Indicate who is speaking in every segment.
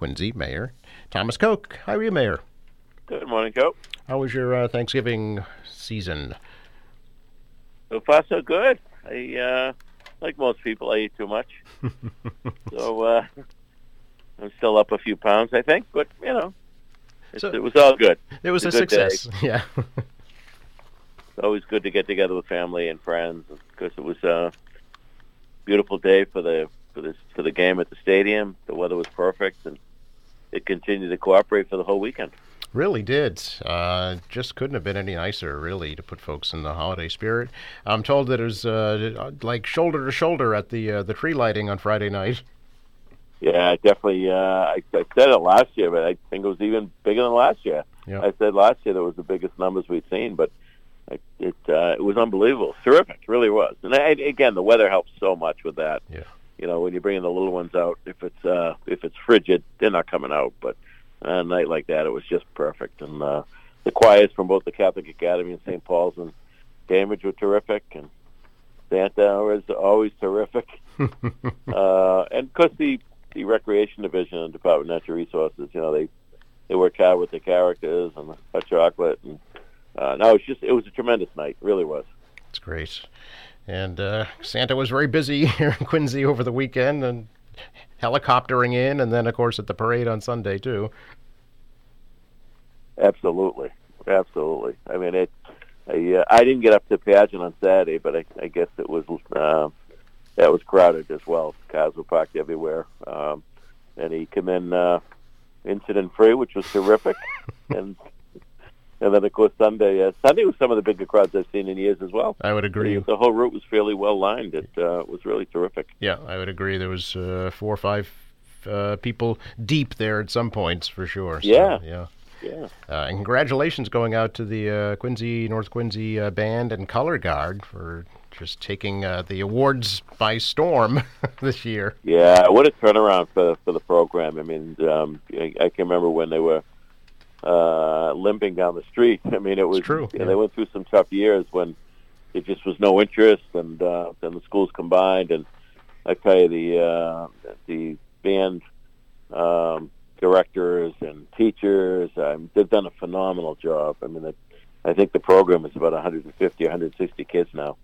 Speaker 1: Quincy Mayor Thomas Koch. How are you, Mayor?
Speaker 2: Good morning, Joe.
Speaker 1: How was your uh, Thanksgiving season?
Speaker 2: So far, so good. I, uh, like most people, I eat too much. so uh, I'm still up a few pounds, I think. But you know, it,
Speaker 1: So-
Speaker 2: it was all good.
Speaker 1: It was a,
Speaker 2: a good day.
Speaker 1: success. Yeah.
Speaker 2: It's always good to get together with family and friends because it was a beautiful day for the for the for the game at the stadium. The weather was perfect, and it continued to cooperate for the whole weekend.
Speaker 1: Really did. Uh, just couldn't have been any nicer, really, to put folks in the holiday spirit. I'm told that it was uh, like shoulder to shoulder at the uh, the tree lighting on Friday night.
Speaker 2: Yeah, definitely. Uh, I, I said it last year, but I think it was even bigger than last year.
Speaker 1: Yeah.
Speaker 2: I said last year that was the biggest numbers we'd seen, but it it, uh, it was unbelievable, terrific, it really was. And I, again, the weather helps so much with that.
Speaker 1: Yeah.
Speaker 2: You know, when you're bringing the little ones out, if it's uh, if it's frigid, they're not coming out. But on a night like that, it was just perfect. And uh, the choirs from both the Catholic Academy and St. Paul's and Cambridge were terrific, and Santa was always terrific. uh, and of course, the the recreation division and Department of Natural Resources, you know, they they worked hard with the characters and the hot chocolate, and uh, no, it's just it was a tremendous night, it really was.
Speaker 1: It's great. And uh, Santa was very busy here in Quincy over the weekend and helicoptering in, and then, of course, at the parade on Sunday, too.
Speaker 2: Absolutely, absolutely. I mean, it. I, uh, I didn't get up to the pageant on Saturday, but I, I guess it was uh, that was crowded as well. Cars were parked everywhere, um, and he came in uh, incident free, which was terrific. and and then of course Sunday. Uh, Sunday was some of the bigger crowds I've seen in years as well.
Speaker 1: I would agree.
Speaker 2: The whole route was fairly well lined. It uh, was really terrific.
Speaker 1: Yeah, I would agree. There was uh, four or five uh, people deep there at some points, for sure. So,
Speaker 2: Yeah.
Speaker 1: Yeah.
Speaker 2: Yeah.
Speaker 1: Uh, and congratulations going out to the uh, Quincy North Quincy uh, band and color guard for just taking uh, the awards by storm this year.
Speaker 2: Yeah, what a turnaround for for the program. I mean, um, I, I can remember when they were uh, limping down the street. I mean, it was
Speaker 1: true,
Speaker 2: You know,
Speaker 1: yeah.
Speaker 2: They went through some tough years when it just was no interest, and uh, then the schools combined. And I tell you, the uh, the band um, directors and teachers, um, they've done a phenomenal job. I mean, I think the program is about 150, 160 kids now,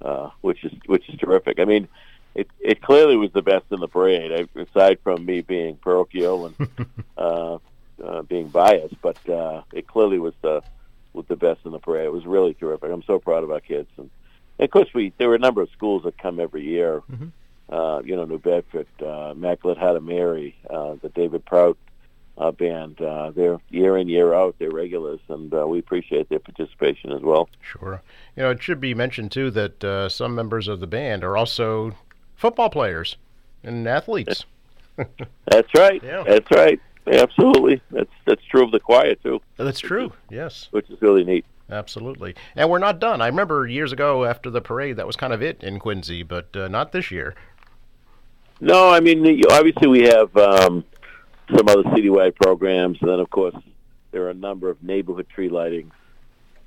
Speaker 2: uh, which is which is terrific. I mean, it it clearly was the best in the parade, aside from me being parochial and uh, uh, being biased. But uh, it clearly was the was the best in the parade. It was really terrific. I'm so proud of our kids, and, and of course we there were a number of schools that come every year.
Speaker 1: Mhm.
Speaker 2: Uh, you know, New Bedford, uh, Immaculate of Mary, uh, the David Prouty uh, band. Uh, they're year in year out. They're regulars, and uh, we appreciate their participation as well.
Speaker 1: Sure. You know, it should be mentioned, too, that uh, some members of the band are also football players and athletes.
Speaker 2: That's right.
Speaker 1: Yeah.
Speaker 2: That's right. Absolutely. That's that's true of the choir too,
Speaker 1: That's true. Yes.
Speaker 2: which is really neat.
Speaker 1: Absolutely. And we're not done. I remember years ago after the parade, that was kind of it in Quincy, but uh, not this year.
Speaker 2: No, I mean obviously we have um, some other citywide programs, and then of course there are a number of neighborhood tree lightings.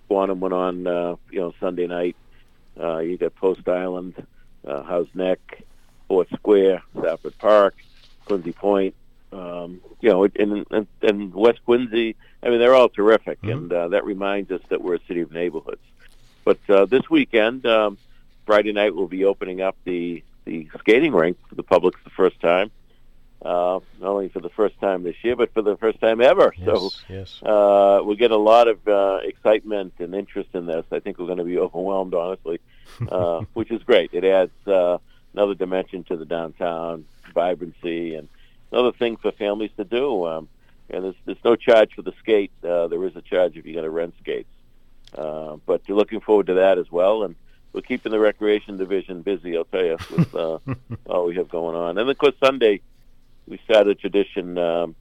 Speaker 2: Squantum went on, uh, you know, Sunday night. Uh, you got Post Island, uh, Houghs Neck, Fort Square, Stafford Park, Quincy Point. Um, you know, and, and and West Quincy. I mean, they're all terrific,
Speaker 1: Mhm.
Speaker 2: and uh, that reminds us that we're a city of neighborhoods. But uh, this weekend, um, Friday night, we'll be opening up the the skating rink for the public for the first time. Uh, not only for the first time this year, but for the first time ever. So
Speaker 1: Yes. yes.
Speaker 2: uh, we'll get a lot of uh, excitement and interest in this. I think we're going to be overwhelmed, honestly, uh, which is great. It adds uh, another dimension to the downtown vibrancy and another thing for families to do. Um, and there's, there's no charge for the skate. Uh, there is a charge if you're going to rent skates. Uh, but you're looking forward to that as well. And we're keeping the recreation division busy, I'll tell you, with uh, all we have going on. And of course, Sunday, we started a tradition um,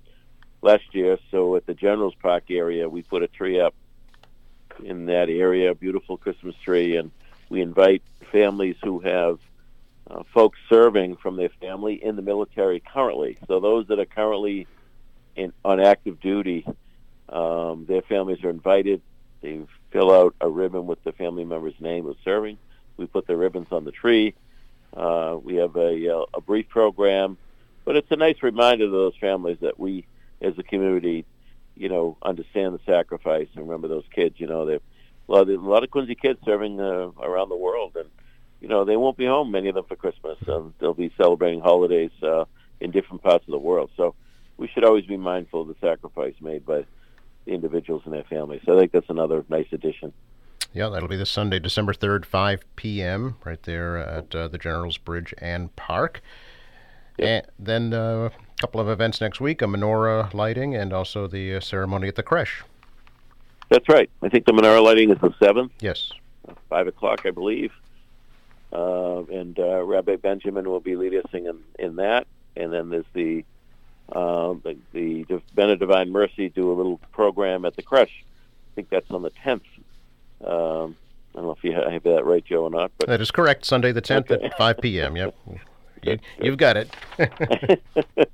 Speaker 2: last year. So at the Generals Park area, we put a tree up in that area, a beautiful Christmas tree, and we invite families who have uh, folks serving from their family in the military currently. So those that are currently in on active duty, um, their families are invited. They fill out a ribbon with the family member's name who's serving. We put the ribbons on the tree. Uh, we have a, uh, a brief program but it's a nice reminder to those families that we, as a community, you know, understand the sacrifice and remember those kids. You know, they a lot of a lot of Quincy kids serving uh, around the world, and you know they won't be home many of them for Christmas. Um, they'll be celebrating holidays uh, in different parts of the world. So we should always be mindful of the sacrifice made by the individuals and their families. So I think that's another nice addition.
Speaker 1: Yeah, that'll be this Sunday, December 3rd, 5 p.m., right there at uh, the General's Bridge and Park. Yep. And then uh, a couple of events next week a menorah lighting and also the uh, ceremony at the creche.
Speaker 2: That's right. I think the menorah lighting is the 7th.
Speaker 1: Yes.
Speaker 2: 5 o'clock, I believe. Uh, and uh, Rabbi Benjamin will be leading us in, in that. And then there's the uh, the, the Men Divine Mercy do a little program at the creche. I think that's on the 10th. Um, I don't know if you have that right, Joe, or not. But
Speaker 1: that is correct. Sunday the 10th okay. at 5 p.m. Yep. You, have got it.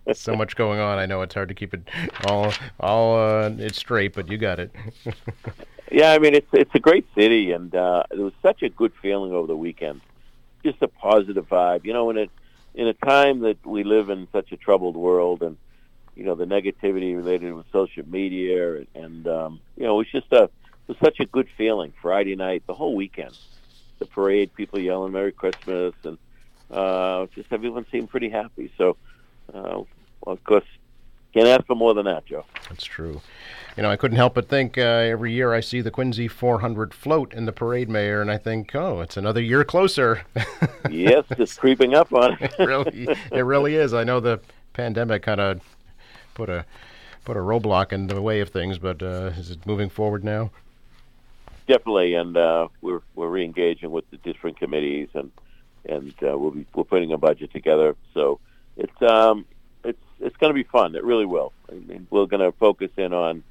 Speaker 1: so much going on. I know it's hard to keep it all all uh, it's straight, but you got it.
Speaker 2: yeah, I mean it's it's a great city, and uh, it was such a good feeling over the weekend. Just a positive vibe. You know, in a in a time that we live in such a troubled world, and you know the negativity related with social media, and, and um, you know it's just a it was such a good feeling. Friday night, the whole weekend, the parade, people yelling "Merry Christmas," and uh, just everyone seemed pretty happy. So, uh, well, of course, can't ask for more than that, Joe.
Speaker 1: That's true. You know, I couldn't help but think uh, every year I see the Quincy 400 float in the parade, Mayor, and I think, oh, it's another year closer.
Speaker 2: yes, just creeping up on
Speaker 1: it. it really, it really is. I know the pandemic kind of put a put a roadblock in the way of things, but uh, is it moving forward now?
Speaker 2: Definitely, and uh, we're we're reengaging with the different committees, and and uh, we'll be we're putting a budget together. So it's um, it's it's going to be fun. It really will. I mean, we're going to focus in on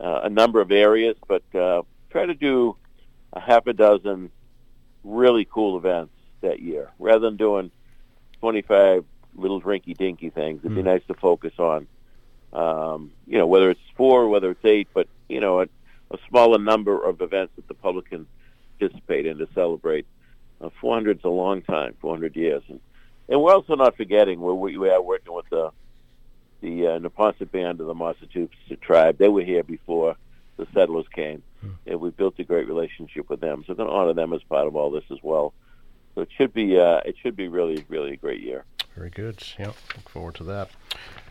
Speaker 2: uh, a number of areas, but uh, try to do a half a dozen really cool events that year, rather than doing 25 little drinky dinky things. It'd be mm. nice to focus on, um, you know, whether it's four, whether it's eight, but you know, a, a smaller number of events that the public can participate in to celebrate. Uh, 400 is a long time, 400 years, and and we're also not forgetting where we, we are working with the the uh, Neponset band of the Massachusetts tribe. They were here before the settlers came, hmm. and we built a great relationship with them. So we're going to honor them as part of all this as well. So it should be uh, it should be really really a great year.
Speaker 1: Very good. Yeah, look forward to that.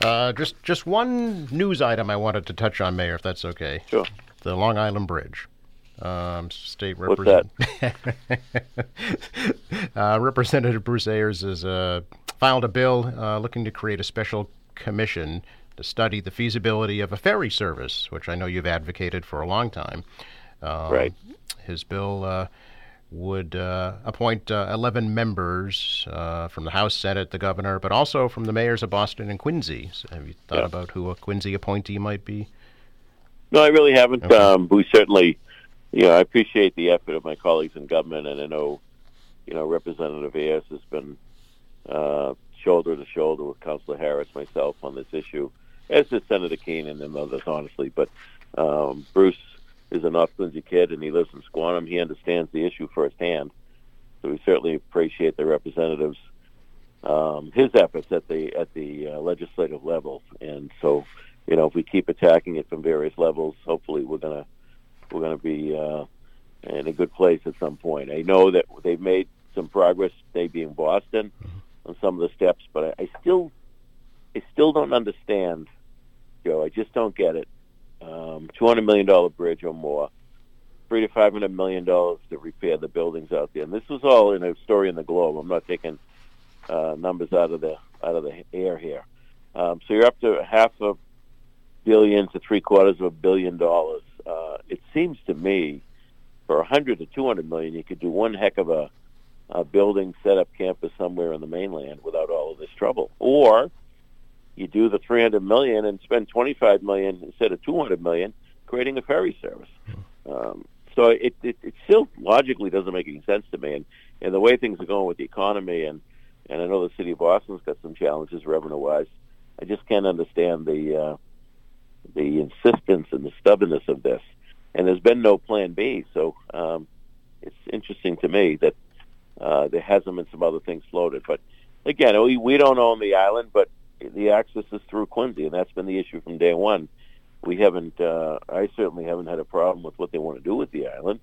Speaker 1: Uh, just just one news item I wanted to touch on, Mayor, if that's okay.
Speaker 2: Sure.
Speaker 1: The Long Island Bridge. Um, state representative uh, Representative Bruce Ayers has uh, filed a bill uh, looking to create a special commission to study the feasibility of a ferry service, which I know you've advocated for a long time.
Speaker 2: Um, right.
Speaker 1: His bill uh, would uh, appoint uh, 11 members uh, from the House, Senate, the governor, but also from the mayors of Boston and Quincy. So have you thought yeah. about who a Quincy appointee might be?
Speaker 2: No, I really haven't. Okay. Um, we certainly, you know, I appreciate the effort of my colleagues in government, and I know, you know, Representative Ayers has been uh, shoulder to shoulder with Councilor Harris, myself on this issue, as is Senator Keenan and others, honestly. But um, Bruce is a North Quincy kid and he lives in Squantum. He understands the issue firsthand. So we certainly appreciate the representatives um, his efforts at the at the uh, legislative level. And so, you know, if we keep attacking it from various levels, hopefully we're gonna we're gonna be uh, in a good place at some point. I know that they've made some progress, they being Boston, on some of the steps, but I, I still I still don't understand, Joe. I just don't get it um, $200 million bridge or more, three to $500 million to repair the buildings out there. And this was all in a story in the Globe. I'm not taking uh, numbers out of the out of the air here. Um, so you're up to half a billion to three quarters of a billion dollars. Uh, it seems to me, for a hundred to two hundred million, you could do one heck of a, a building, set up campus somewhere on the mainland without all of this trouble. Or you do the 300 million and spend 25 million instead of 200 million creating a ferry service. Um, so it, it it still logically doesn't make any sense to me, and and the way things are going with the economy, and and I know the city of Boston's got some challenges revenue wise. I just can't understand the uh, the insistence and the stubbornness of this. And there's been no plan B, so um, it's interesting to me that uh, there hasn't been some other things floated. But again, we we don't own the island, but the access is through Quincy, and that's been the issue from day one. We haven't, uh, I certainly haven't had a problem with what they want to do with the island.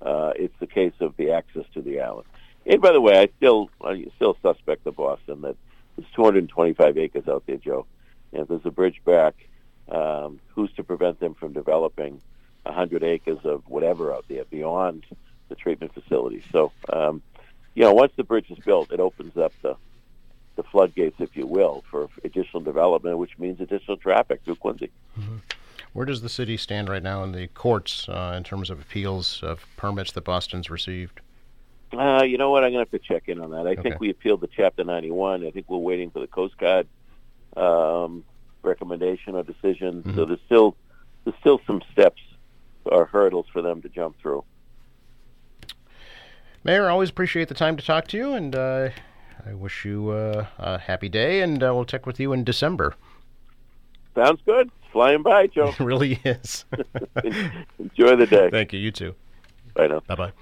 Speaker 2: Uh, it's the case of the access to the island. And by the way, I still, I still suspect the Boston that there's 225 acres out there, Joe. And if there's a bridge back, um, who's to prevent them from developing 100 acres of whatever out there beyond the treatment facility? So, um, you know, once the bridge is built, it opens up the the floodgates, if you will, for additional development, which means additional traffic through Quincy.
Speaker 1: Mm-hmm. Where does the city stand right now in the courts uh, in terms of appeals of permits that Boston's received?
Speaker 2: Uh, you know what? I'm going to have to check in on that. I okay. think we appealed the Chapter 91. I think we're waiting for the Coast Guard um, recommendation or decision. Mm-hmm. So there's still there's still some steps or hurdles for them to jump through.
Speaker 1: Mayor, always appreciate the time to talk to you, and uh, I wish you uh, a happy day, and uh, we'll check with you in December.
Speaker 2: Sounds good. flying by, Joe.
Speaker 1: It really is.
Speaker 2: Enjoy the day.
Speaker 1: Thank you. You too.
Speaker 2: Bye now.
Speaker 1: Bye bye.